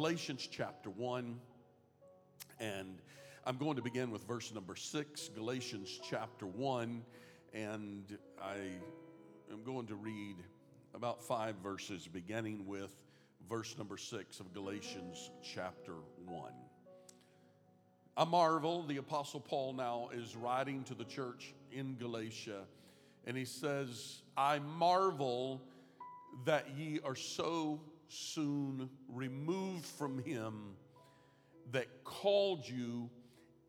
Galatians chapter 1, and I'm going to begin with verse number 6, Galatians chapter 1, and I am going to read about five verses, beginning with verse number 6 of Galatians chapter 1. I marvel, the Apostle Paul now is writing to the church in Galatia, and he says, I marvel that ye are so soon removed from him that called you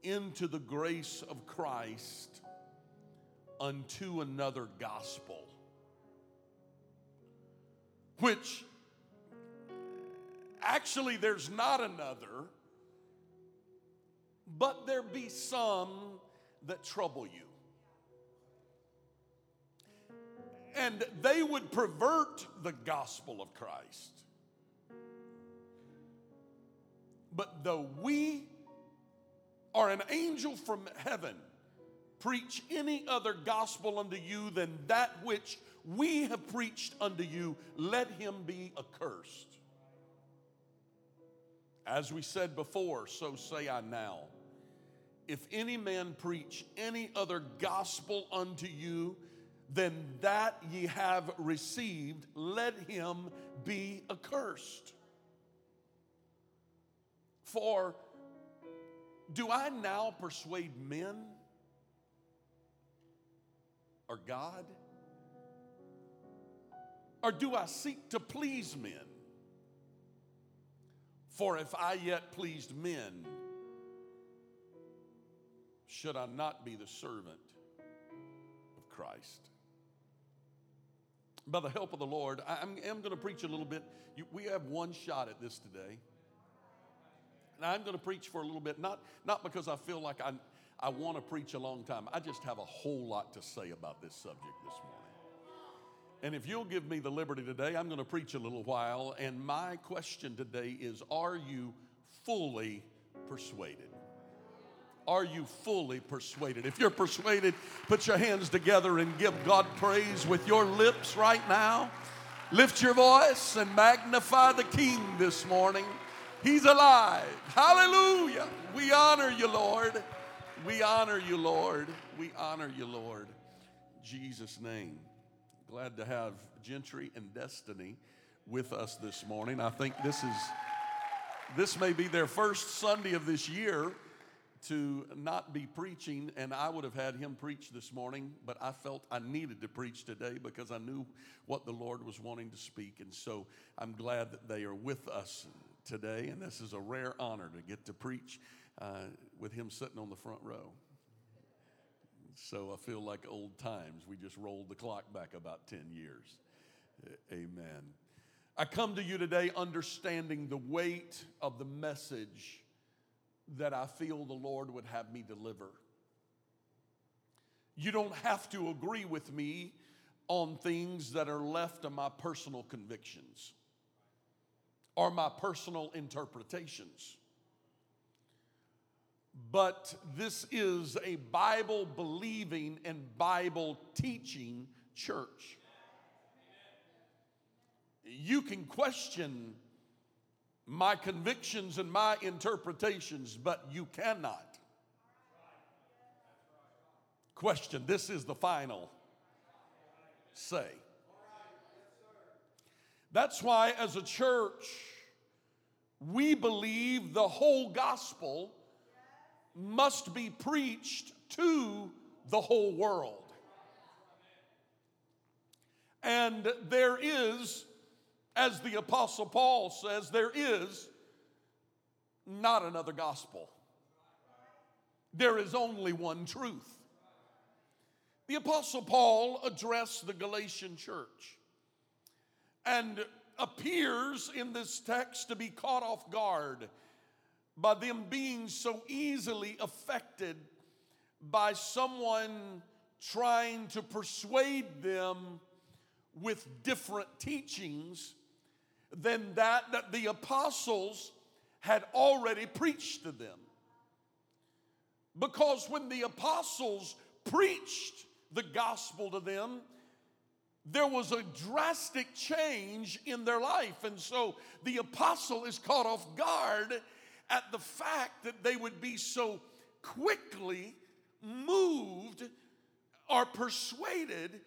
into the grace of Christ unto another gospel, which actually there's not another, but there be some that trouble you. and they would pervert the gospel of Christ. But though we or an angel from heaven preach any other gospel unto you than that which we have preached unto you, let him be accursed. As we said before, so say I now. If any man preach any other gospel unto you than that ye have received, let him be accursed. For do I now persuade men or God? Or do I seek to please men? For if I yet pleased men, should I not be the servant of Christ? By the help of the Lord, I am, going to preach a little bit. We have one shot at this today. And I'm going to preach for a little bit, not, not because I feel like I, I want to preach a long time. I just have a whole lot to say about this subject this morning. And if you'll give me the liberty today, I'm going to preach a little while. And my question today is Are you fully persuaded? Are you fully persuaded? If you're persuaded, put your hands together and give God praise with your lips right now. Lift your voice and magnify the King this morning. He's alive. Hallelujah. We honor you, Lord. We honor you, Lord. We honor you, Lord. Jesus' name. Glad to have Gentry and Destiny with us this morning. I think this is this may be their first Sunday of this year to not be preaching, and I would have had him preach this morning, but I felt I needed to preach today because I knew what the Lord was wanting to speak. And so I'm glad that they are with us today, and this is a rare honor to get to preach uh, with him sitting on the front row. So I feel like old times. We just rolled the clock back about 10 years. Amen. I come to you today understanding the weight of the message that I feel the Lord would have me deliver. You don't have to agree with me on things that are left of my personal convictions or my personal interpretations. But this is a Bible believing and Bible teaching church. You can question my convictions and my interpretations, but you cannot question this is the final say. That's why, as a church, we believe the whole gospel must be preached to the whole world. And there is, as the Apostle Paul says, there is not another gospel. There is only one truth. The Apostle Paul addressed the Galatian church and appears in this text to be caught off guard by them being so easily affected by someone trying to persuade them with different teachings than that that the apostles had already preached to them. Because when the apostles preached the gospel to them, there was a drastic change in their life. And so the apostle is caught off guard at the fact that they would be so quickly moved or persuaded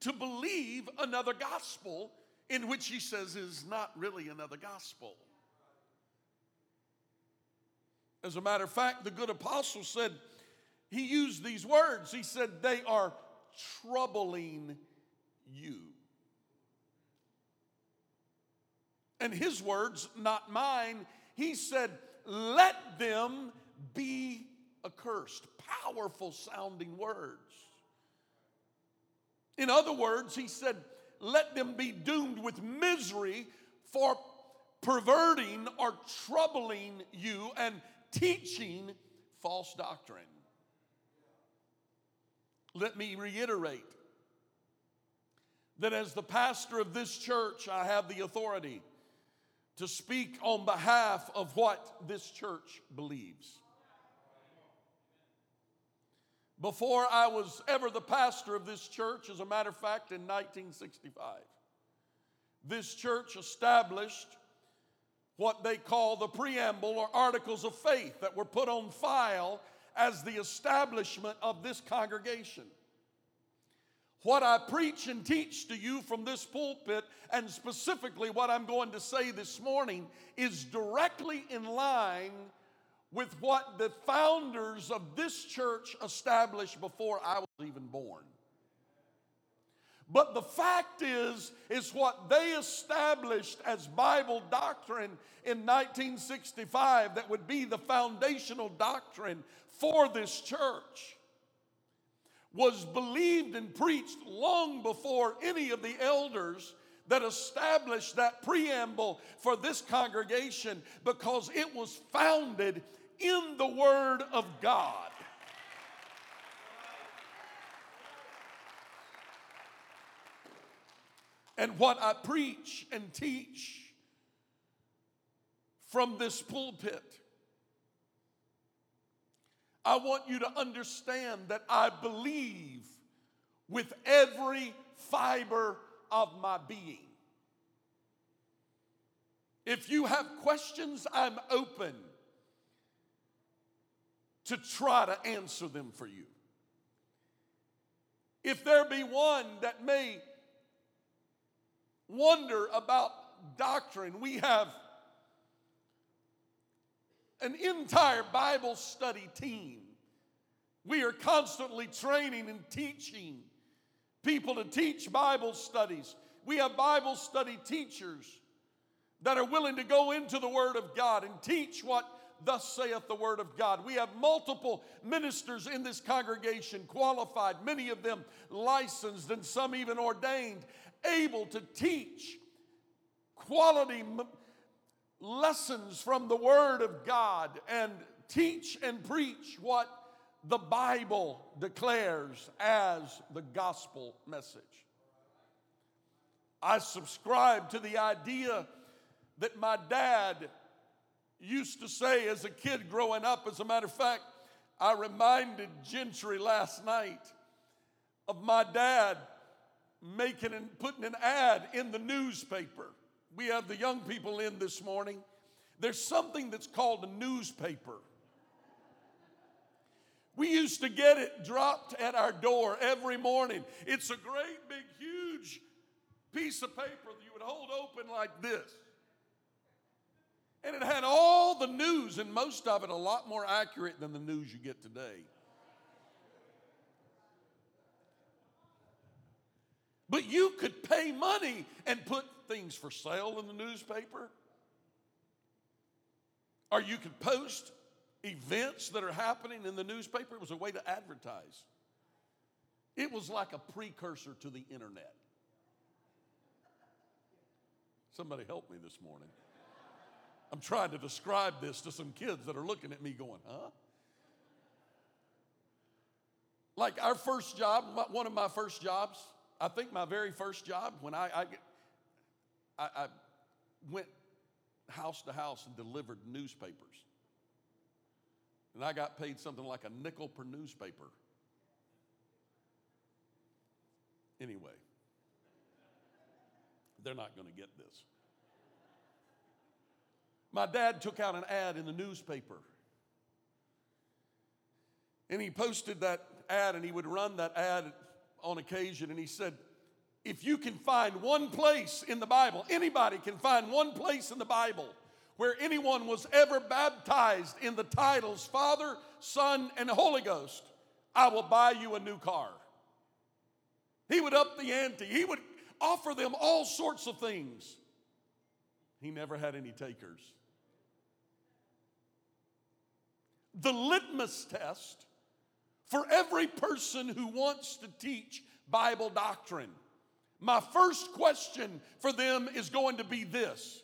to believe another gospel in which he says is not really another gospel. As a matter of fact, the good apostle said, he used these words. He said, they are troubling you. And his words, not mine, he said, let them be accursed. Powerful sounding words. In other words, he said, let them be doomed with misery for perverting or troubling you and teaching false doctrine. Let me reiterate that as the pastor of this church, I have the authority to speak on behalf of what this church believes. Before I was ever the pastor of this church, as a matter of fact, in 1965, this church established what they call the preamble or articles of faith that were put on file as the establishment of this congregation. What I preach and teach to you from this pulpit, and specifically what I'm going to say this morning, is directly in line with what the founders of this church established before I was even born. But the fact is, is what they established as Bible doctrine in 1965 that would be the foundational doctrine for this church was believed and preached long before any of the elders that established that preamble for this congregation because it was founded in the Word of God. And what I preach and teach from this pulpit, I want you to understand that I believe with every fiber of my being. If you have questions, I'm open to try to answer them for you. If there be one that may wonder about doctrine, we have an entire Bible study team. We are constantly training and teaching people to teach Bible studies. We have Bible study teachers that are willing to go into the Word of God and teach what thus saith the word of God. We have multiple ministers in this congregation, qualified, many of them licensed and some even ordained, able to teach quality lessons from the word of God and teach and preach what the Bible declares as the gospel message. I subscribe to the idea that my dad used to say as a kid growing up. As a matter of fact, I reminded Gentry last night of my dad making and putting an ad in the newspaper. We have the young people in this morning. There's something that's called a newspaper. We used to get it dropped at our door every morning. It's a great big huge piece of paper that you would hold open like this. And it had all the news, and most of it a lot more accurate than the news you get today. But you could pay money and put things for sale in the newspaper. Or you could post events that are happening in the newspaper. It was a way to advertise. It was like a precursor to the internet. Somebody help me this morning. I'm trying to describe this to some kids that are looking at me going, huh? Like our first job, one of my first jobs, I think my very first job, when I, I, I, I went house to house and delivered newspapers. And I got paid something like a nickel per newspaper. Anyway, they're not going to get this. My dad took out an ad in the newspaper. And he posted that ad and he would run that ad on occasion and he said, if you can find one place in the Bible, anybody can find one place in the Bible where anyone was ever baptized in the titles Father, Son, and Holy Ghost, I will buy you a new car. He would up the ante, he would offer them all sorts of things. He never had any takers. The litmus test for every person who wants to teach Bible doctrine my first question for them is going to be this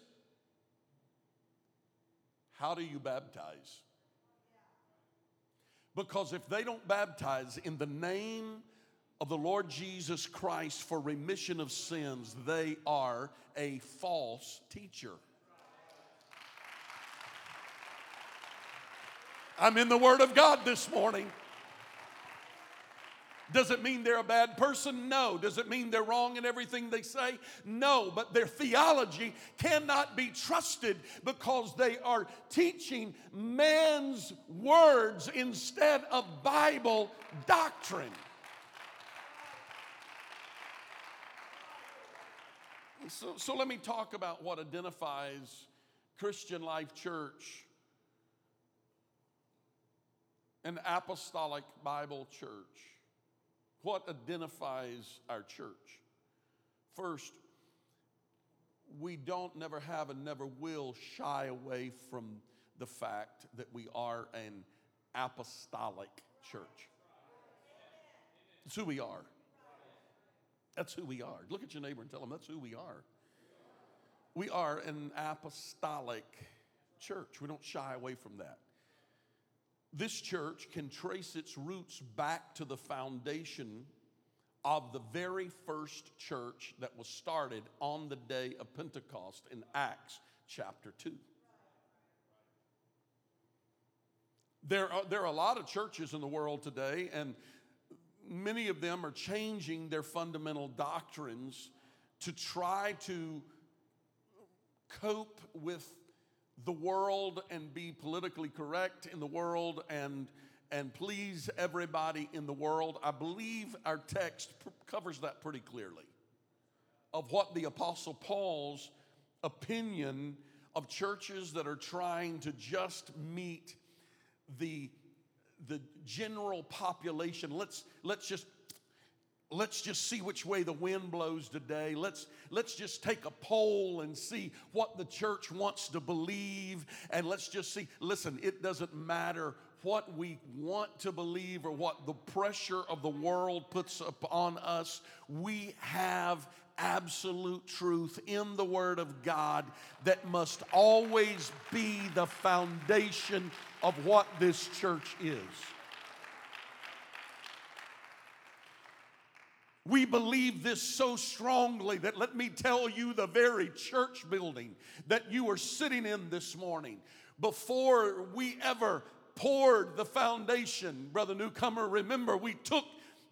How do you baptize? Because if they don't baptize in the name of the Lord Jesus Christ for remission of sins, they are a false teacher. I'm in the Word of God this morning. Does it mean they're a bad person? No. Does it mean they're wrong in everything they say? No. But their theology cannot be trusted because they are teaching man's words instead of Bible doctrine. So, so let me talk about what identifies Christian Life Church, an apostolic Bible church. What identifies our church? First, we don't never have and never will shy away from the fact that we are an apostolic church. That's who we are. That's who we are. Look at your neighbor and tell them that's who we are. We are an apostolic church. We don't shy away from that. This church can trace its roots back to the foundation of the very first church that was started on the day of Pentecost in Acts chapter 2. There are, there are a lot of churches in the world today, and many of them are changing their fundamental doctrines to try to cope with the world and be politically correct in the world and and please everybody in the world. I believe our text pr- covers that pretty clearly of what the apostle Paul's opinion of churches that are trying to just meet the the general population. Let's let's just let's just see which way the wind blows today. Let's, let's just take a poll and see what the church wants to believe. And let's just see. Listen, it doesn't matter what we want to believe or what the pressure of the world puts upon us. We have absolute truth in the Word of God that must always be the foundation of what this church is. We believe this so strongly that let me tell you the very church building that you are sitting in this morning, before we ever poured the foundation, Brother Newcomer, remember we took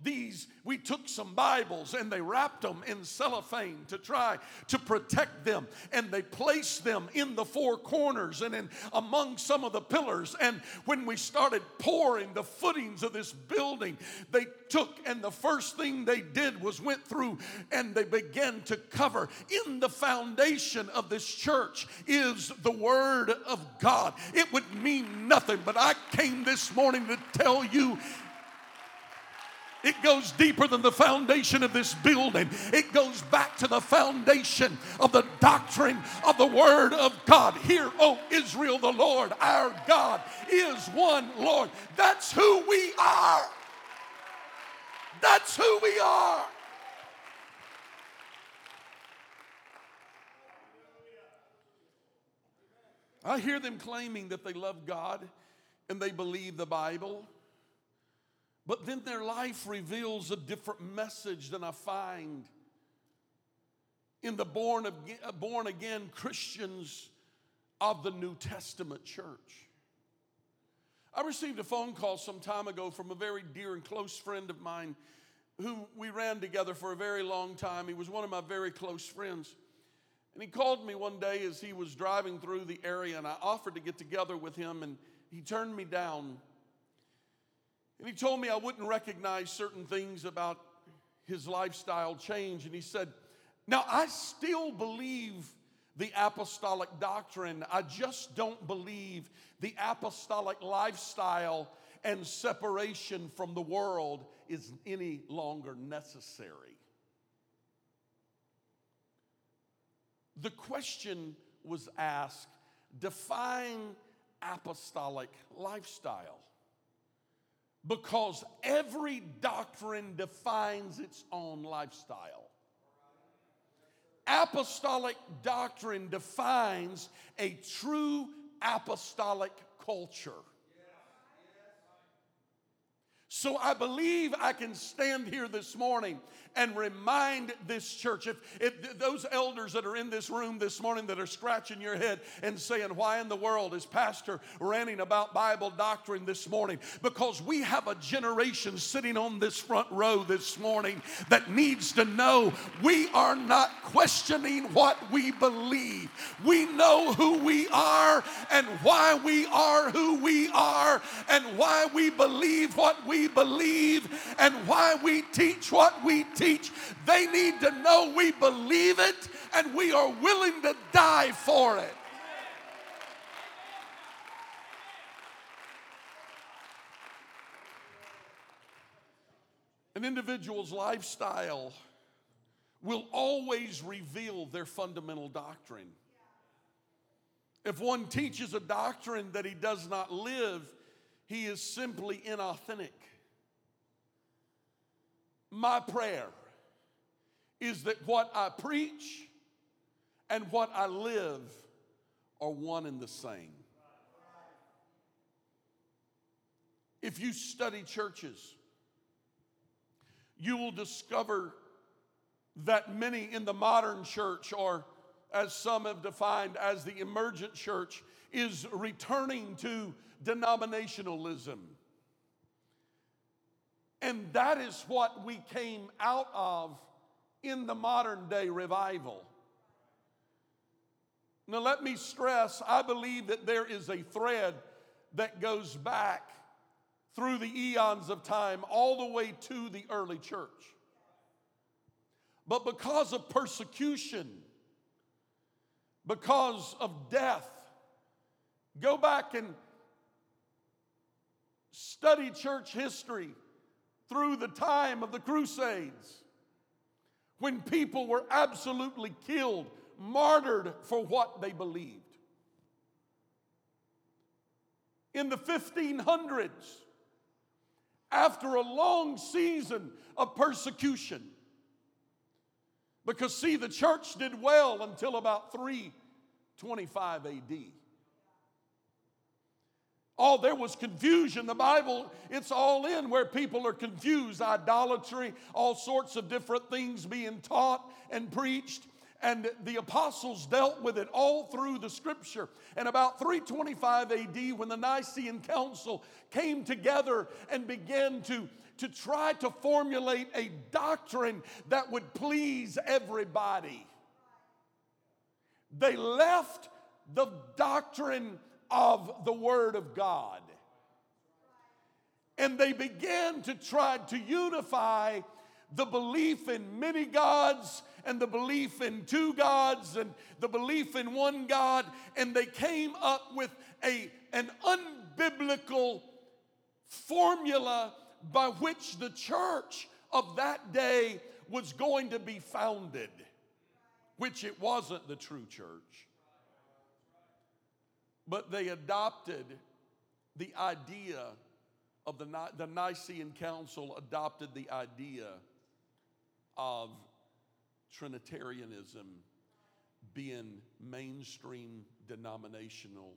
these, we took some Bibles and they wrapped them in cellophane to try to protect them. And they placed them in the four corners and in among some of the pillars. And when we started pouring the footings of this building, they took and the first thing they did was went through and they began to cover. In the foundation of this church is the Word of God. It would mean nothing, but I came this morning to tell you it goes deeper than the foundation of this building. It goes back to the foundation of the doctrine of the Word of God. Hear, O Israel, the Lord our God is one Lord. That's who we are. That's who we are. I hear them claiming that they love God and they believe the Bible. But then their life reveals a different message than I find in the born, again, uh, born again Christians of the New Testament church. I received a phone call some time ago from a very dear and close friend of mine who we ran together for a very long time. He was one of my very close friends. And he called me one day as he was driving through the area, and I offered to get together with him, and he turned me down and he told me I wouldn't recognize certain things about his lifestyle change. And he said, Now I still believe the apostolic doctrine, I just don't believe the apostolic lifestyle and separation from the world is any longer necessary. The question was asked define apostolic lifestyle because every doctrine defines its own lifestyle. Apostolic doctrine defines a true apostolic culture. So I believe I can stand here this morning and remind this church. If, if those elders that are in this room this morning that are scratching your head and saying, Why in the world is Pastor ranting about Bible doctrine this morning? Because we have a generation sitting on this front row this morning that needs to know we are not questioning what we believe. We know who we are and why we are who we are and why we believe what we believe and why we teach what we teach. They need to know we believe it and we are willing to die for it. An individual's lifestyle will always reveal their fundamental doctrine. If one teaches a doctrine that he does not live, he is simply inauthentic. My prayer is that what I preach and what I live are one and the same. If you study churches, you will discover that many in the modern church, or as some have defined as the emergent church, is returning to denominationalism. And that is what we came out of in the modern day revival. Now, let me stress I believe that there is a thread that goes back through the eons of time all the way to the early church. But because of persecution, because of death, go back and study church history through the time of the Crusades when people were absolutely killed, martyred for what they believed. In the 1500s, after a long season of persecution, because see, the church did well until about 325 AD. Oh, there was confusion. The Bible, it's all in where people are confused idolatry, all sorts of different things being taught and preached. and the apostles dealt with it all through the scripture. And about 325 AD, when the Nicene Council came together and began to, to try to formulate a doctrine that would please everybody, they left the doctrine of the Word of God. And they began to try to unify the belief in many gods and the belief in two gods and the belief in one God, and they came up with a, an unbiblical formula by which the church of that day was going to be founded, which it wasn't the true church. But they adopted the idea of the, the Nicene Council, adopted the idea of Trinitarianism being mainstream denominational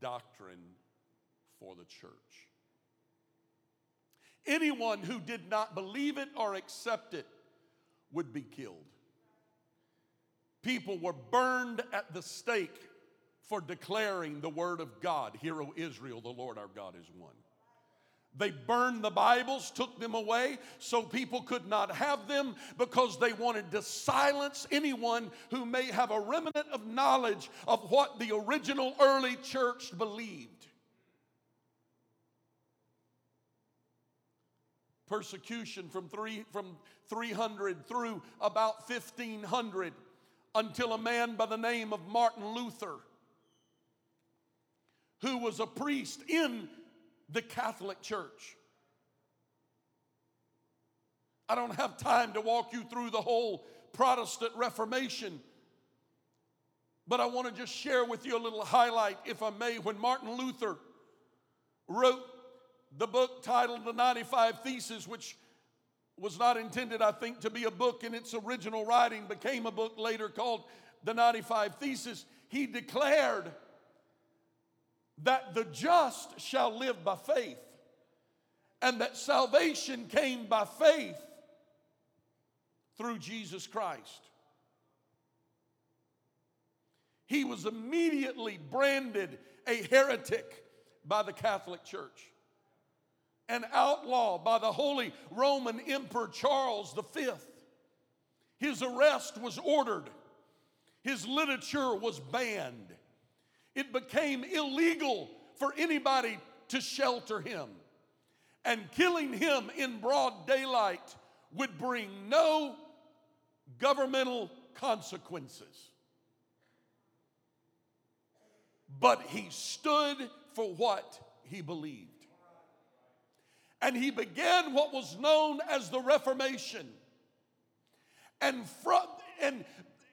doctrine for the church. Anyone who did not believe it or accept it would be killed. People were burned at the stake for declaring the word of God. Hear, O Israel, the Lord our God is one. They burned the Bibles, took them away so people could not have them because they wanted to silence anyone who may have a remnant of knowledge of what the original early church believed. Persecution from, three, from 300 through about 1500 until a man by the name of Martin Luther, who was a priest in the Catholic Church. I don't have time to walk you through the whole Protestant Reformation, but I want to just share with you a little highlight, if I may, when Martin Luther wrote the book titled The 95 Theses, which was not intended, I think, to be a book in its original writing, became a book later called The 95 Theses. He declared that the just shall live by faith, and that salvation came by faith through Jesus Christ. He was immediately branded a heretic by the Catholic Church, an outlaw by the Holy Roman Emperor Charles V. His arrest was ordered, his literature was banned it became illegal for anybody to shelter him. And killing him in broad daylight would bring no governmental consequences. But he stood for what he believed. And he began what was known as the Reformation. And, from, and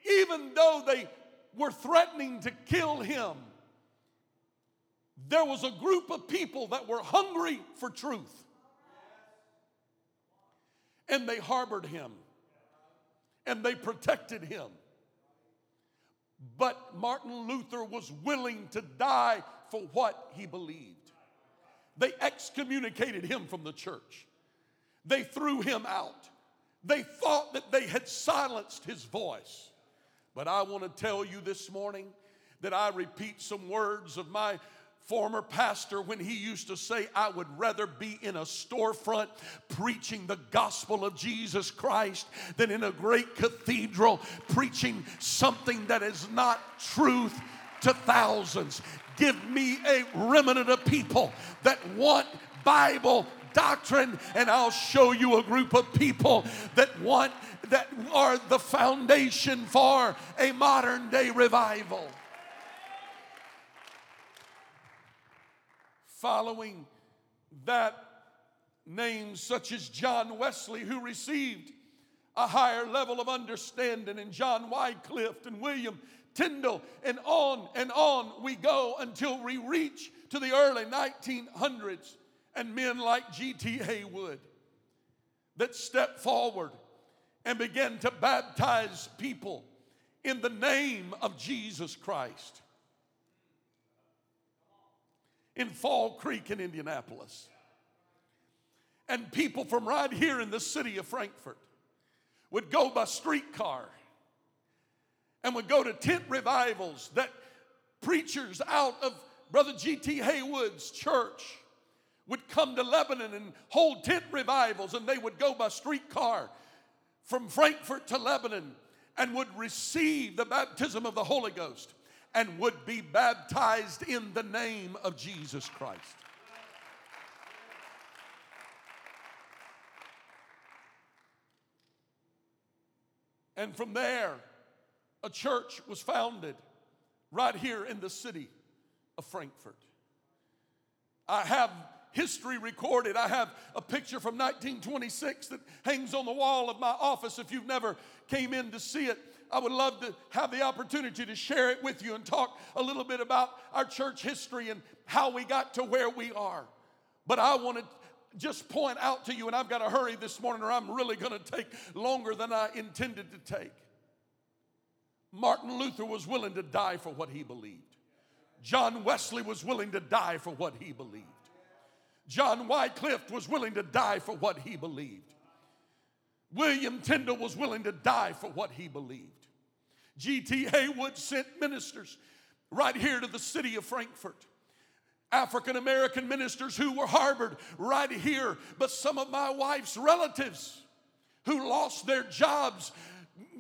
even though they were threatening to kill him, there was a group of people that were hungry for truth. And they harbored him and they protected him. But Martin Luther was willing to die for what he believed. They excommunicated him from the church, they threw him out. They thought that they had silenced his voice. But I want to tell you this morning that I repeat some words of my former pastor when he used to say, I would rather be in a storefront preaching the gospel of Jesus Christ than in a great cathedral preaching something that is not truth to thousands. Give me a remnant of people that want Bible doctrine, and I'll show you a group of people that want that are the foundation for a modern day revival. following that names such as John Wesley, who received a higher level of understanding, and John Wycliffe and William Tyndale, and on and on we go until we reach to the early 1900s and men like G.T. Haywood that stepped forward and began to baptize people in the name of Jesus Christ in Fall Creek in Indianapolis. And people from right here in the city of Frankfort would go by streetcar and would go to tent revivals that preachers out of Brother G.T. Haywood's church would come to Lebanon and hold tent revivals, and they would go by streetcar from Frankfort to Lebanon and would receive the baptism of the Holy Ghost and would be baptized in the name of Jesus Christ. And from there, a church was founded right here in the city of Frankfort. I have history recorded. I have a picture from 1926 that hangs on the wall of my office. If you've never came in to see it, I would love to have the opportunity to share it with you and talk a little bit about our church history and how we got to where we are. But I want to just point out to you, and I've got to hurry this morning or I'm really going to take longer than I intended to take. Martin Luther was willing to die for what he believed. John Wesley was willing to die for what he believed. John Wycliffe was willing to die for what he believed. William Tyndale was willing to die for what he believed. G.T. Haywood sent ministers right here to the city of Frankfort. African American ministers who were harbored right here, but some of my wife's relatives who lost their jobs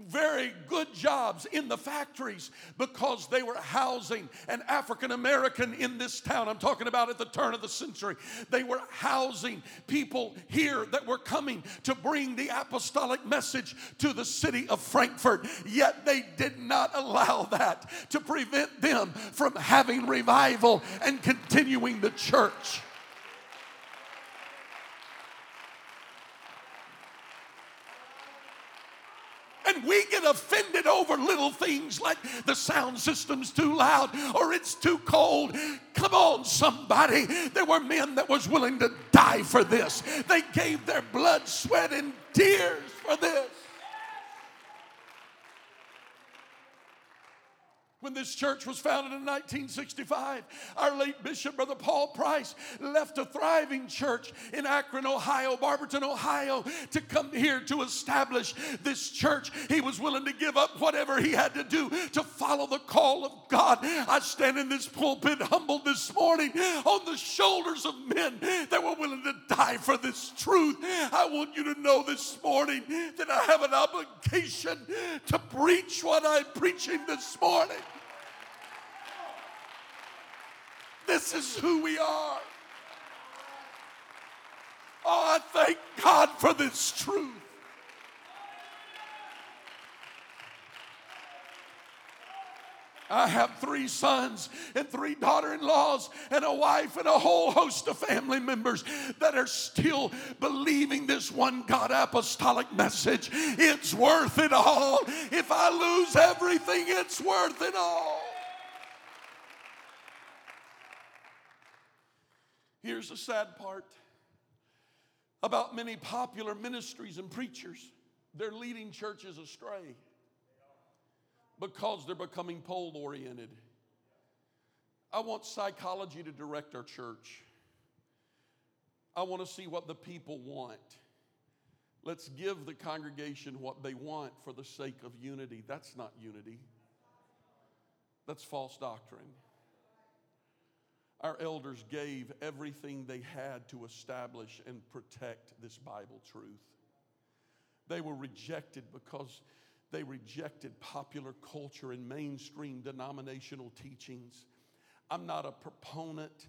very good jobs in the factories because they were housing an African American in this town. I'm talking about at the turn of the century. They were housing people here that were coming to bring the apostolic message to the city of Frankfort. Yet they did not allow that to prevent them from having revival and continuing the church. And we get offended over little things like the sound system's too loud or it's too cold. Come on, somebody. There were men that was willing to die for this. They gave their blood, sweat, and tears for this. When this church was founded in 1965, our late Bishop, Brother Paul Price, left a thriving church in Akron, Ohio, Barberton, Ohio, to come here to establish this church. He was willing to give up whatever he had to do to follow the call of God. I stand in this pulpit humbled this morning on the shoulders of men that were willing to die for this truth. I want you to know this morning that I have an obligation to preach what I'm preaching this morning. This is who we are. Oh, I thank God for this truth. I have three sons and three daughter in laws and a wife and a whole host of family members that are still believing this one God apostolic message. It's worth it all. If I lose everything, it's worth it all. Here's the sad part about many popular ministries and preachers they're leading churches astray because they're becoming poll oriented. I want psychology to direct our church. I want to see what the people want. Let's give the congregation what they want for the sake of unity. That's not unity, that's false doctrine. Our elders gave everything they had to establish and protect this Bible truth. They were rejected because they rejected popular culture and mainstream denominational teachings. I'm not a proponent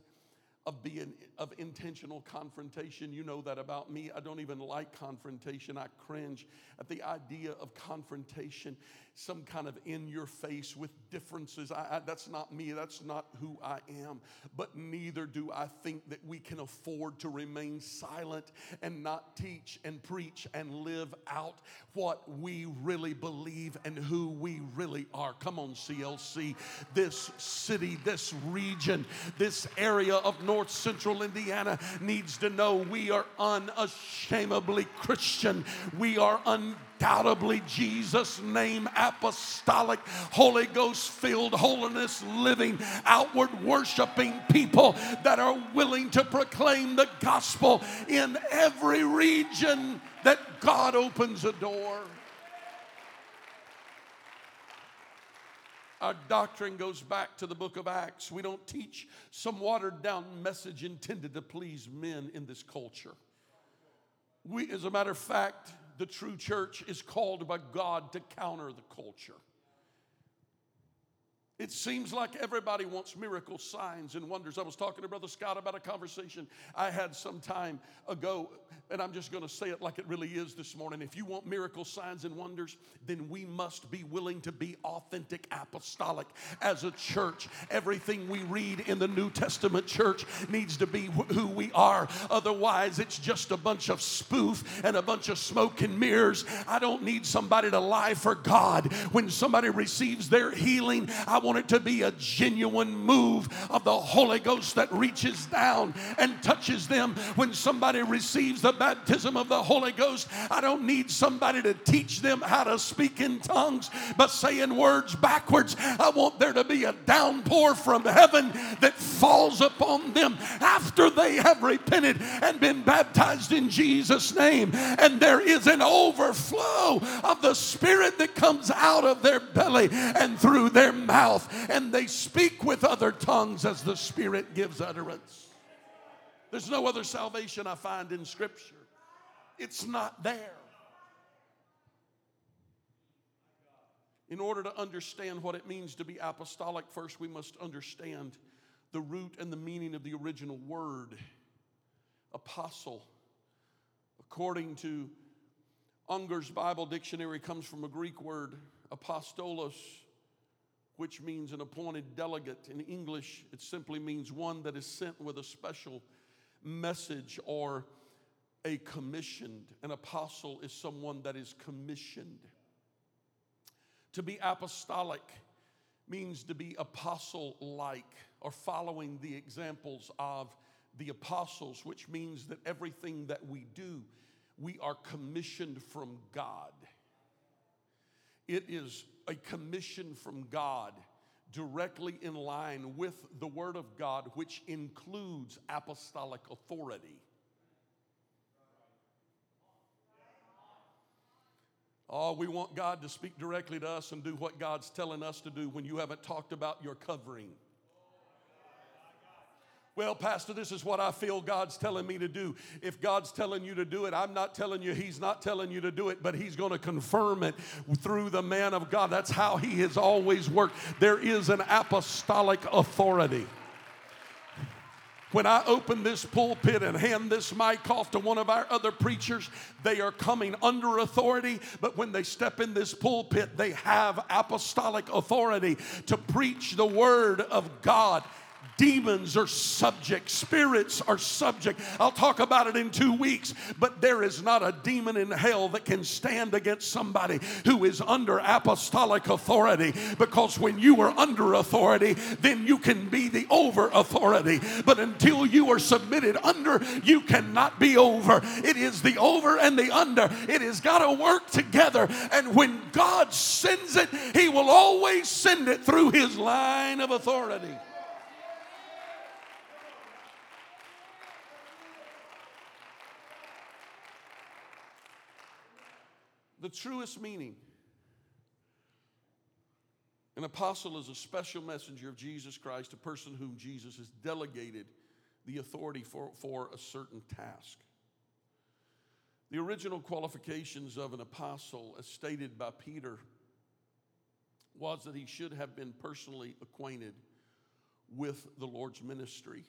of being of intentional confrontation. You know that about me. I don't even like confrontation. I cringe at the idea of confrontation, some kind of in your face with differences. I, I, that's not me. That's not who I am. But neither do I think that we can afford to remain silent and not teach and preach and live out what we really believe and who we really are. Come on, CLC. This city, this region, this area of North Central Indiana needs to know we are unashamedly Christian. We are undoubtedly Jesus' name apostolic, Holy Ghost filled, holiness living, outward worshiping people that are willing to proclaim the gospel in every region that God opens a door. Our doctrine goes back to the book of Acts. We don't teach some watered down message intended to please men in this culture. We, as a matter of fact, the true church is called by God to counter the culture. It seems like everybody wants miracle signs and wonders. I was talking to Brother Scott about a conversation I had some time ago, and I'm just going to say it like it really is this morning. If you want miracle signs and wonders, then we must be willing to be authentic apostolic as a church. Everything we read in the New Testament church needs to be who we are. Otherwise, it's just a bunch of spoof and a bunch of smoke and mirrors. I don't need somebody to lie for God. When somebody receives their healing, I want want it to be a genuine move of the Holy Ghost that reaches down and touches them when somebody receives the baptism of the Holy Ghost. I don't need somebody to teach them how to speak in tongues, but saying words backwards. I want there to be a downpour from heaven that falls upon them after they have repented and been baptized in Jesus' name. And there is an overflow of the Spirit that comes out of their belly and through their mouth mouth and they speak with other tongues as the Spirit gives utterance. There's no other salvation I find in Scripture, it's not there. In order to understand what it means to be apostolic, first we must understand the root and the meaning of the original word apostle. According to Unger's Bible Dictionary, comes from a Greek word apostolos, which means an appointed delegate. In English, it simply means one that is sent with a special message or a commissioned. An apostle is someone that is commissioned. To be apostolic means to be apostle like or following the examples of the apostles, which means that everything that we do, we are commissioned from God. It is a commission from God directly in line with the Word of God, which includes apostolic authority. Oh, we want God to speak directly to us and do what God's telling us to do when you haven't talked about your covering. Well, Pastor, this is what I feel God's telling me to do. If God's telling you to do it, I'm not telling you He's not telling you to do it, but He's going to confirm it through the man of God. That's how He has always worked. There is an apostolic authority. When I open this pulpit and hand this mic off to one of our other preachers, they are coming under authority, but when they step in this pulpit, they have apostolic authority to preach the word of God Demons are subject, spirits are subject. I'll talk about it in two weeks, but there is not a demon in hell that can stand against somebody who is under apostolic authority because when you are under authority, then you can be the over authority. But until you are submitted under, you cannot be over. It is the over and the under. It has got to work together. And when God sends it, He will always send it through His line of authority. The truest meaning. An apostle is a special messenger of Jesus Christ, a person whom Jesus has delegated the authority for, for a certain task. The original qualifications of an apostle, as stated by Peter, was that he should have been personally acquainted with the Lord's ministry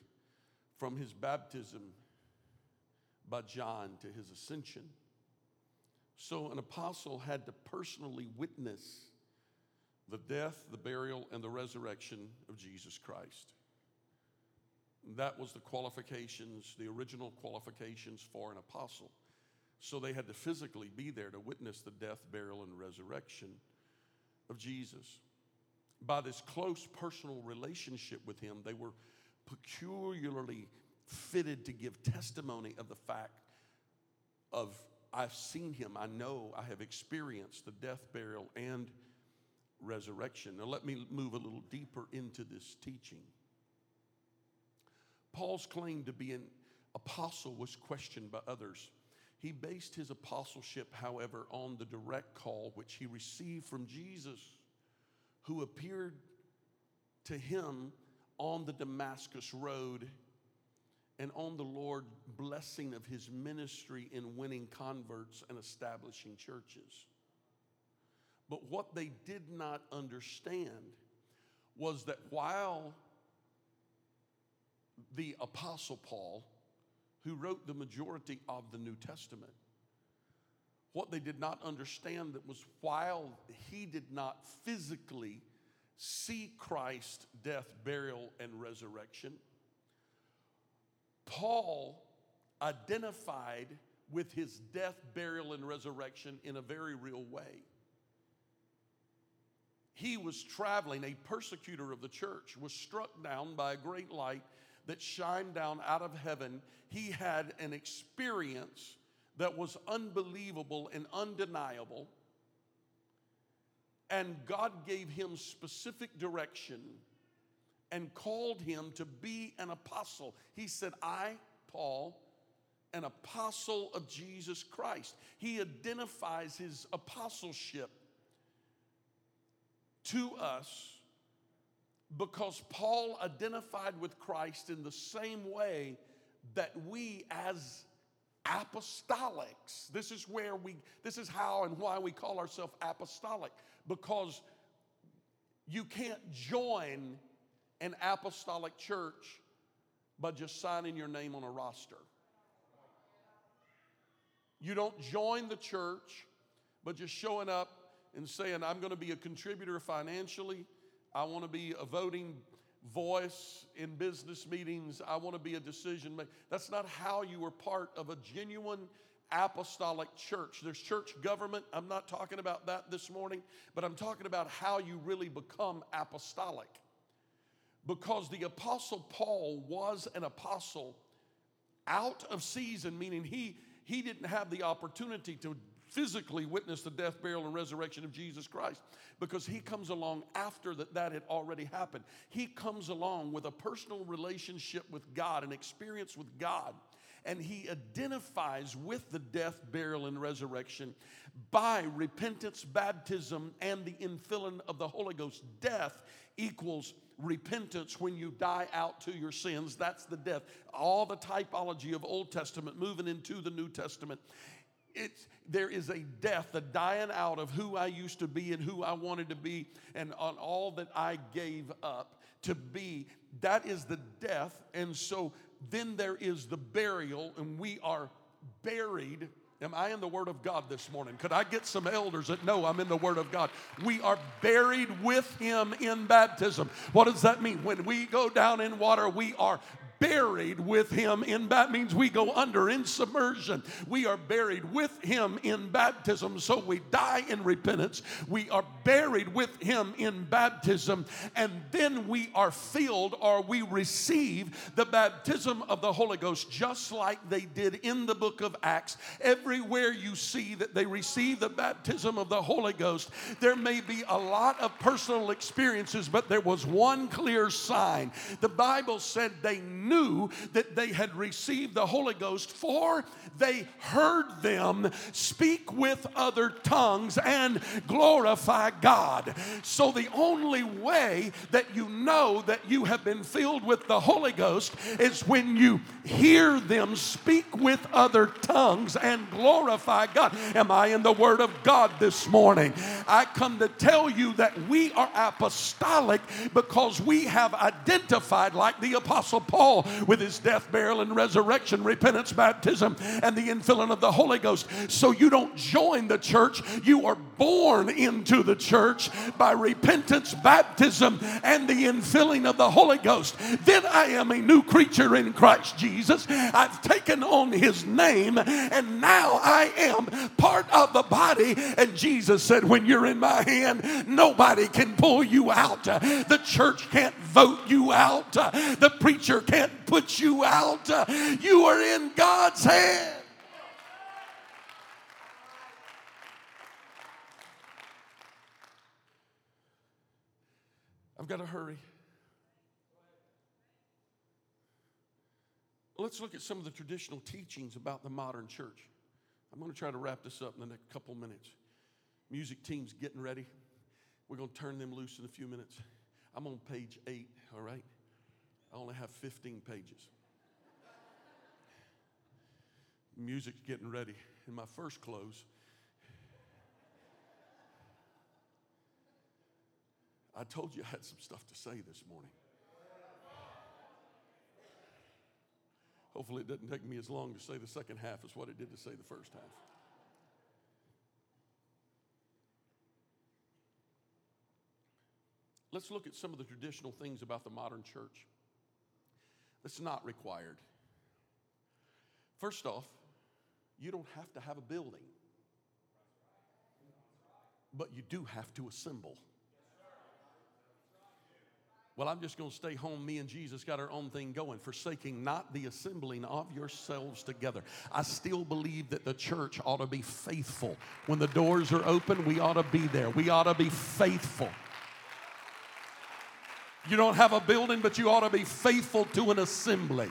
from his baptism by John to his ascension. So an apostle had to personally witness the death, the burial, and the resurrection of Jesus Christ. That was the qualifications, the original qualifications for an apostle. So they had to physically be there to witness the death, burial, and resurrection of Jesus. By this close personal relationship with him, they were peculiarly fitted to give testimony of the fact of I've seen him. I know I have experienced the death, burial, and resurrection. Now, let me move a little deeper into this teaching. Paul's claim to be an apostle was questioned by others. He based his apostleship, however, on the direct call which he received from Jesus who appeared to him on the Damascus Road and on the Lord blessing of his ministry in winning converts and establishing churches. But what they did not understand was that while the Apostle Paul, who wrote the majority of the New Testament, what they did not understand that was while he did not physically see Christ's death, burial, and resurrection, Paul identified with his death, burial, and resurrection in a very real way. He was traveling, a persecutor of the church, was struck down by a great light that shined down out of heaven. He had an experience that was unbelievable and undeniable. And God gave him specific direction and called him to be an apostle. He said, I, Paul, an apostle of Jesus Christ. He identifies his apostleship to us because Paul identified with Christ in the same way that we as apostolics this is where we this is how and why we call ourselves apostolic because you can't join an apostolic church by just signing your name on a roster you don't join the church but just showing up and saying i'm going to be a contributor financially i want to be a voting voice in business meetings. I want to be a decision maker. That's not how you were part of a genuine apostolic church. There's church government. I'm not talking about that this morning, but I'm talking about how you really become apostolic. Because the apostle Paul was an apostle out of season, meaning he, he didn't have the opportunity to physically witness the death, burial, and resurrection of Jesus Christ because he comes along after that, that had already happened. He comes along with a personal relationship with God, an experience with God, and he identifies with the death, burial, and resurrection by repentance, baptism, and the infilling of the Holy Ghost. Death equals repentance when you die out to your sins. That's the death. All the typology of Old Testament moving into the New Testament it's, there is a death, a dying out of who I used to be and who I wanted to be and on all that I gave up to be. That is the death. And so then there is the burial, and we are buried. Am I in the Word of God this morning? Could I get some elders that know I'm in the Word of God? We are buried with Him in baptism. What does that mean? When we go down in water, we are buried with him in that means we go under in submersion. We are buried with him in baptism so we die in repentance. We are buried with him in baptism and then we are filled or we receive the baptism of the holy ghost just like they did in the book of acts. Everywhere you see that they receive the baptism of the holy ghost there may be a lot of personal experiences but there was one clear sign. The bible said they knew knew that they had received the Holy Ghost, for they heard them speak with other tongues and glorify God. So, the only way that you know that you have been filled with the Holy Ghost is when you hear them speak with other tongues and glorify God. Am I in the Word of God this morning? I come to tell you that we are apostolic because we have identified, like the Apostle Paul, with his death, burial, and resurrection, repentance, baptism, and the infilling of the Holy Ghost. So you don't join the church, you are born into the church by repentance, baptism, and the infilling of the Holy Ghost. Then I am a new creature in Christ Jesus. I've taken on his name, and now I am part of the body. And Jesus said, When you're in my hand, nobody can pull you out. The church can't vote you out. The preacher can't put you out. You are in God's hand. I've got to hurry. Let's look at some of the traditional teachings about the modern church. I'm going to try to wrap this up in the next couple minutes. Music team's getting ready. We're going to turn them loose in a few minutes. I'm on page eight, all right? I only have 15 pages. Music's getting ready. In my first close, I told you I had some stuff to say this morning. Hopefully, it doesn't take me as long to say the second half as what it did to say the first half. Let's look at some of the traditional things about the modern church that's not required. First off, you don't have to have a building, but you do have to assemble. Well, I'm just going to stay home. Me and Jesus got our own thing going, forsaking not the assembling of yourselves together. I still believe that the church ought to be faithful. When the doors are open, we ought to be there. We ought to be faithful. You don't have a building, but you ought to be faithful to an assembly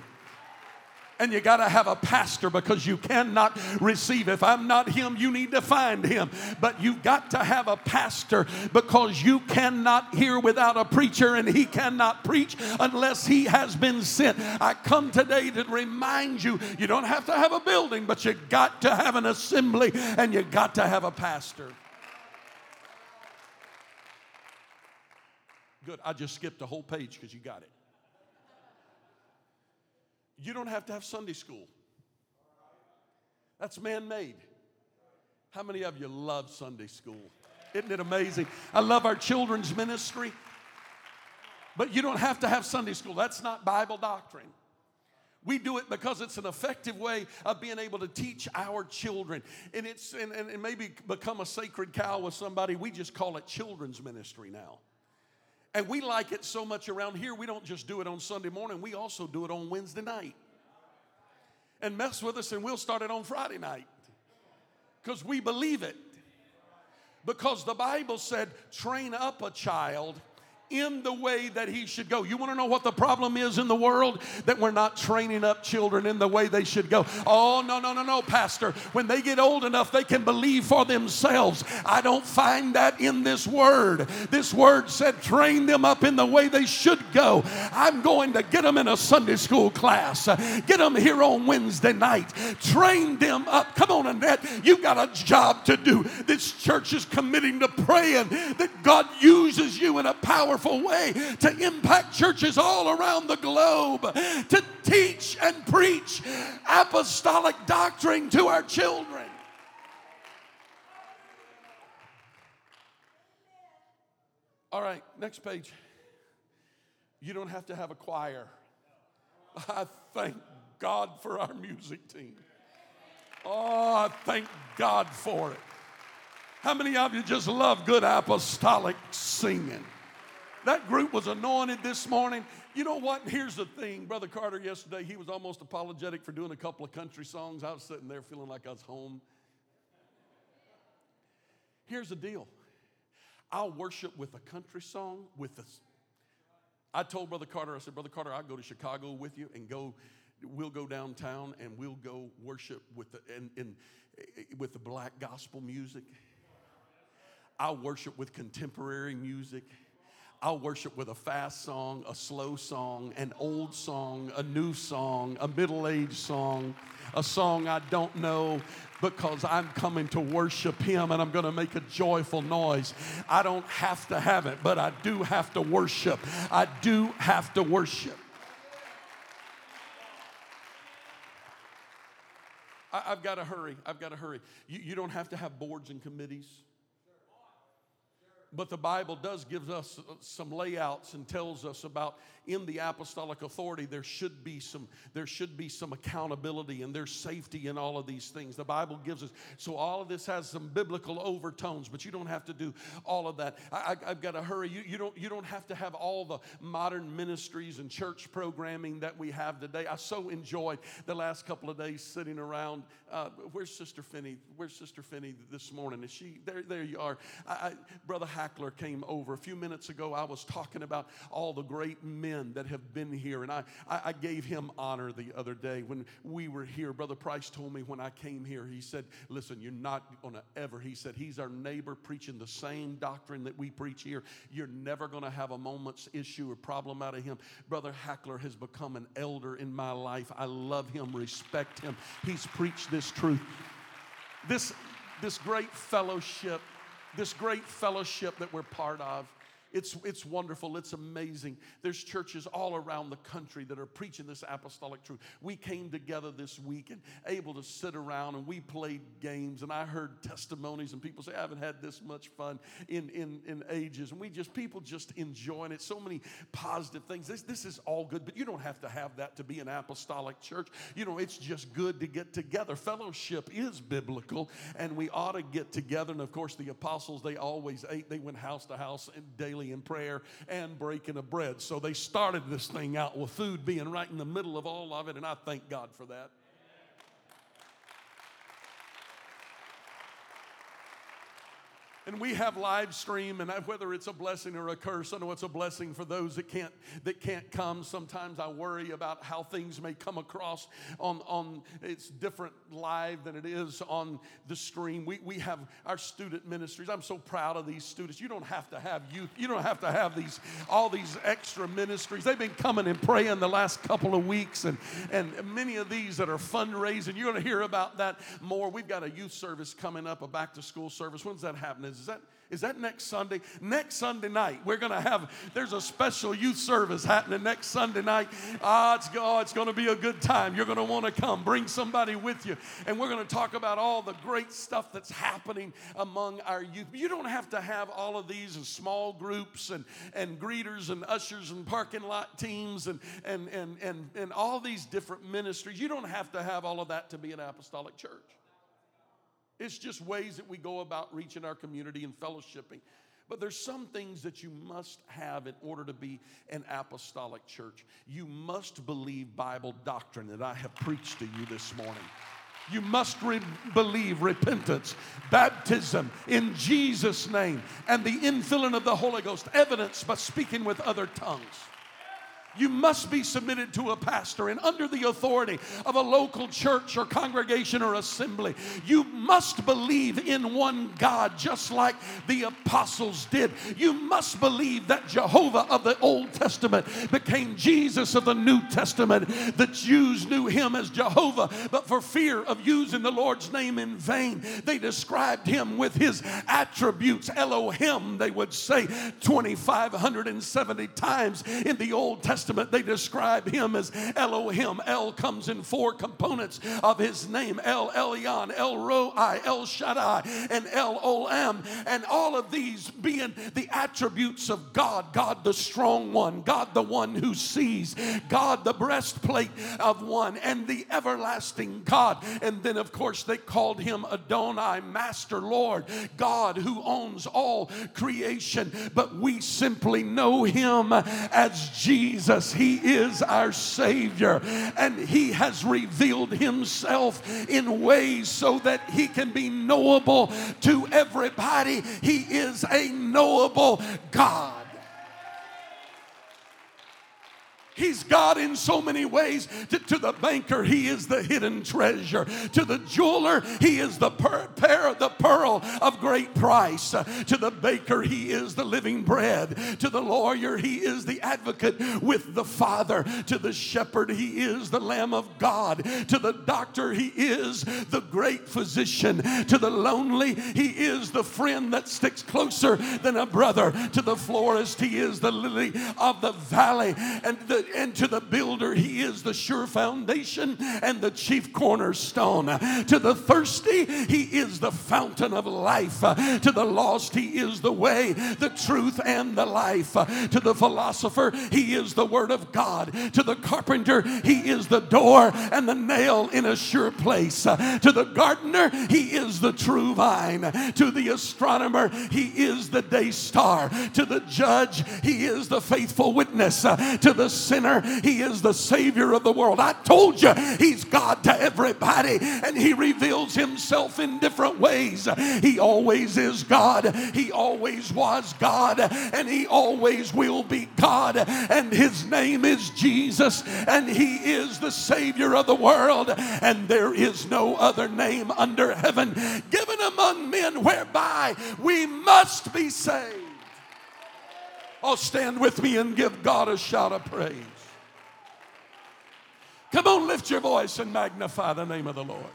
and you got to have a pastor because you cannot receive. If I'm not him, you need to find him. But you've got to have a pastor because you cannot hear without a preacher and he cannot preach unless he has been sent. I come today to remind you you don't have to have a building, but you got to have an assembly and you got to have a pastor. Good. I just skipped a whole page because you got it. You don't have to have Sunday school. That's man made. How many of you love Sunday school? Isn't it amazing? I love our children's ministry. But you don't have to have Sunday school. That's not Bible doctrine. We do it because it's an effective way of being able to teach our children. And it's and, and maybe become a sacred cow with somebody. We just call it children's ministry now. And we like it so much around here, we don't just do it on Sunday morning, we also do it on Wednesday night. And mess with us, and we'll start it on Friday night because we believe it. Because the Bible said, train up a child in the way that he should go. You want to know what the problem is in the world? That we're not training up children in the way they should go. Oh, no, no, no, no, Pastor. When they get old enough, they can believe for themselves. I don't find that in this word. This word said, train them up in the way they should go. I'm going to get them in a Sunday school class, get them here on Wednesday night, train them up. Come on, Annette, you've got a job to do. This church is committing to praying that God uses you in a powerful powerful way to impact churches all around the globe, to teach and preach apostolic doctrine to our children. All right, next page. You don't have to have a choir. I thank God for our music team. Oh, I thank God for it. How many of you just love good apostolic singing? That group was anointed this morning. You know what? Here's the thing. Brother Carter, yesterday, he was almost apologetic for doing a couple of country songs. I was sitting there feeling like I was home. Here's the deal I'll worship with a country song, with a. I told Brother Carter, I said, Brother Carter, I'll go to Chicago with you and go, we'll go downtown and we'll go worship with the, in, in, with the black gospel music. I'll worship with contemporary music. I'll worship with a fast song, a slow song, an old song, a new song, a middle aged song, a song I don't know because I'm coming to worship Him and I'm going to make a joyful noise. I don't have to have it, but I do have to worship. I do have to worship. I, have got to hurry. I've got to hurry. You, you don't have to have boards and committees but the Bible does give us uh, some layouts and tells us about in the apostolic authority there should be some there should be some accountability and there's safety in all of these things. The Bible gives us so all of this has some biblical overtones, but you don't have to do all of that. I, have got to hurry. You, you don't you don't have to have all the modern ministries and church programming that we have today. I so enjoyed the last couple of days sitting around. Uh, where's Sister Finney? Where's Sister Finney this morning? Is she there? There you are, I, I, brother. Hackler came over. A few minutes ago, I was talking about all the great men that have been here, and I, I, I gave him honor the other day when we were here. Brother Price told me when I came here, he said, Listen, you're not going to ever, he said, He's our neighbor preaching the same doctrine that we preach here. You're never going to have a moment's issue or problem out of him. Brother Hackler has become an elder in my life. I love him, respect him. He's preached this truth. This, this great fellowship, this great fellowship that we're part of it's, it's wonderful. It's amazing. There's churches all around the country that are preaching this apostolic truth. We came together this week and able to sit around and we played games and I heard testimonies and people say, I haven't had this much fun in, in, in ages. And we just, people just enjoying it. So many positive things. This, this is all good, but you don't have to have that to be an apostolic church. You know, it's just good to get together. Fellowship is biblical and we ought to get together. And of course, the apostles, they always ate, they went house to house and daily in prayer and breaking of bread. So they started this thing out with food being right in the middle of all of it, and I thank God for that. And we have live stream and whether it's a blessing or a curse i know it's a blessing for those that can't that can't come. Sometimes i worry about how things may come across on on it's different live than it is on the stream. We, we have our student ministries. I'm so proud of these students. You don't have to have youth. You don't have to have these all these extra ministries. They've been coming and praying the last couple of weeks and and many of these that are fundraising. You're going to hear about that more. We've got a youth service coming up a back to school service. When's that happening is that is that next Sunday? Next Sunday night, we're going to have, there's a special youth service happening next Sunday night. Ah, it's, oh, it's going to be a good time. You're going to want to come. Bring somebody with you. And we're going to talk about all the great stuff that's happening among our youth. You don't have to have all of these as small groups and, and greeters and ushers and parking lot teams and, and, and, and, and all these different ministries. You don't have to have all of that to be an apostolic church. It's just ways that we go about reaching our community and fellowshipping. But there's some things that you must have in order to be an apostolic church. You must believe Bible doctrine that I have preached to you this morning. You must re- believe repentance, baptism in Jesus' name, and the infilling of the Holy Ghost, evidence by speaking with other tongues. You must be submitted to a pastor and under the authority of a local church or congregation or assembly. You must believe in one God, just like the apostles did. You must believe that Jehovah of the Old Testament became Jesus of the New Testament. The Jews knew him as Jehovah, but for fear of using the Lord's name in vain, they described him with his attributes. Elohim, they would say 2,570 times in the Old Testament Testament, they describe him as Elohim. El comes in four components of his name El Elyon, El Roi, El Shaddai, and El Olam. And all of these being the attributes of God God the strong one, God the one who sees, God the breastplate of one, and the everlasting God. And then, of course, they called him Adonai, Master Lord, God who owns all creation. But we simply know him as Jesus Jesus. He is our Savior, and He has revealed Himself in ways so that He can be knowable to everybody. He is a knowable God. He's God in so many ways. To, to, the banker, he is the hidden treasure. To the jeweler, he is the, per, the pearl of great price. to the baker, he is the living bread. To the lawyer, he is the advocate with the Father. To the shepherd, he is the Lamb of God. To the doctor, he is the great physician. To the lonely, he is the friend that sticks closer than a brother. To the florist, he is the lily of the valley. And the and to the builder, he is the sure foundation and the chief cornerstone. To the thirsty, he is the fountain of life. To the lost, he is the way, the truth, and the life. To the philosopher, he is the word of God. To the carpenter, he is the door and the nail in a sure place. To the gardener, he is the true vine. To the astronomer, he is the day star. To the judge, he is the faithful witness. To the sinner, He is the Savior of the world. I told you, He's God to everybody, and He reveals Himself in different ways. He always is God, He always was God, and He always will be God, and His name is Jesus, and He is the Savior of the world, and there is no other name under heaven given among men whereby we must be saved. Oh, stand with me and give God a shout of praise. Come on, lift your voice and magnify the name of the Lord.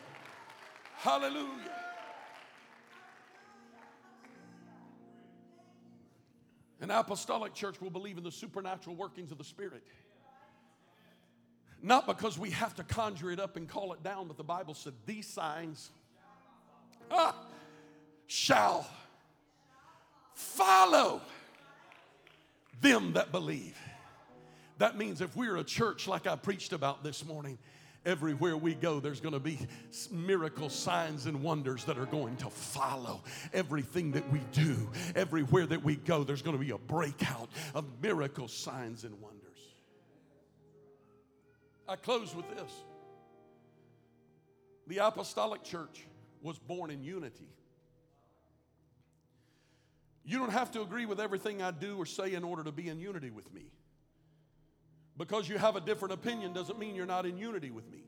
Hallelujah. An apostolic church will believe in the supernatural workings of the Spirit. Not because we have to conjure it up and call it down, but the Bible said these signs ah, shall follow them that believe. That means if we're a church like I preached about this morning, everywhere we go, there's going to be miracle signs and wonders that are going to follow everything that we do. Everywhere that we go, there's going to be a breakout of miracle signs and wonders. I close with this the apostolic church was born in unity. You don't have to agree with everything I do or say in order to be in unity with me. Because you have a different opinion doesn't mean you're not in unity with me.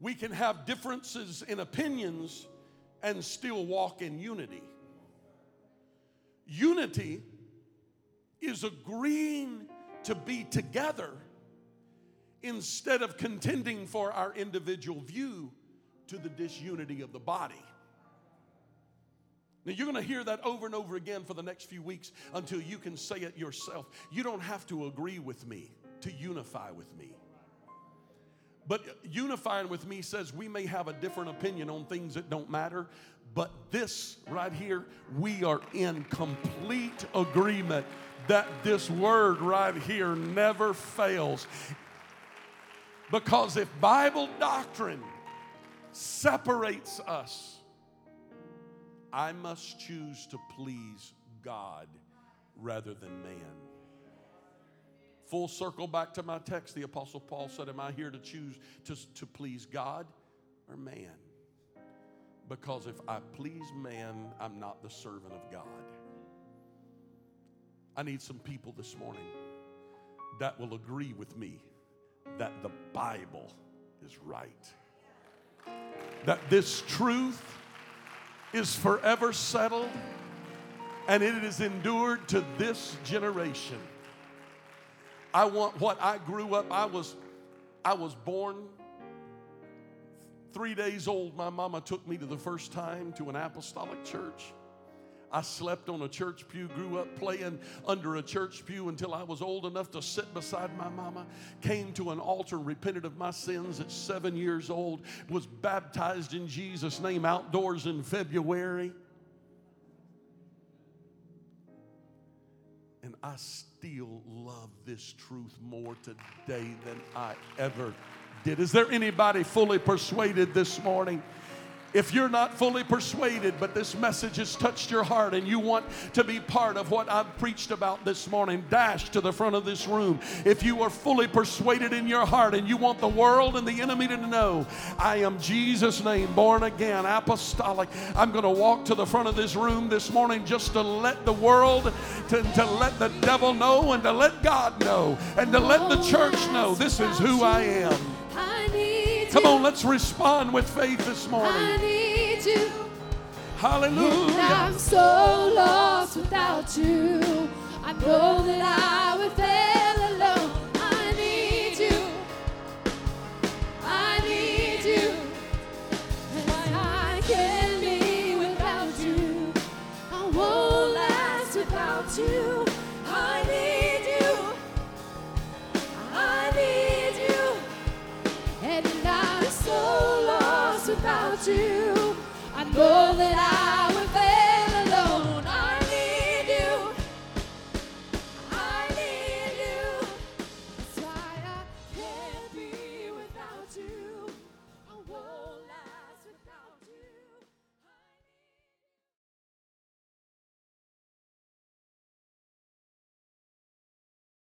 We can have differences in opinions and still walk in unity. Unity is agreeing to be together instead of contending for our individual view to the disunity of the body. Now, you're going to hear that over and over again for the next few weeks until you can say it yourself. You don't have to agree with me to unify with me. But unifying with me says we may have a different opinion on things that don't matter, but this right here, we are in complete agreement that this word right here never fails. Because if Bible doctrine separates us, I must choose to please God rather than man. Full circle back to my text, the Apostle Paul said, Am I here to choose to, to please God or man? Because if I please man, I'm not the servant of God. I need some people this morning that will agree with me that the Bible is right. That this truth is forever settled and it is endured to this generation. I want what I grew up, I was, I was born three days old. My mama took me to the first time to an apostolic church. I slept on a church pew, grew up playing under a church pew until I was old enough to sit beside my mama. Came to an altar repented of my sins at seven years old. Was baptized in Jesus' name outdoors in February. And I still love this truth more today than I ever did. Is there anybody fully persuaded this morning? If you're not fully persuaded, but this message has touched your heart and you want to be part of what I've preached about this morning, dash to the front of this room. If you are fully persuaded in your heart and you want the world and the enemy to know, I am Jesus' name, born again, apostolic. I'm going to walk to the front of this room this morning just to let the world, to, to let the devil know, and to let God know, and to let the church know this is who I am. Come on, let's respond with faith this morning. I need you. Hallelujah. I'm so lost without you. I know that I would fail alone. I need you. I need you. And I can't be without you. I won't last without you. Lost. I know that I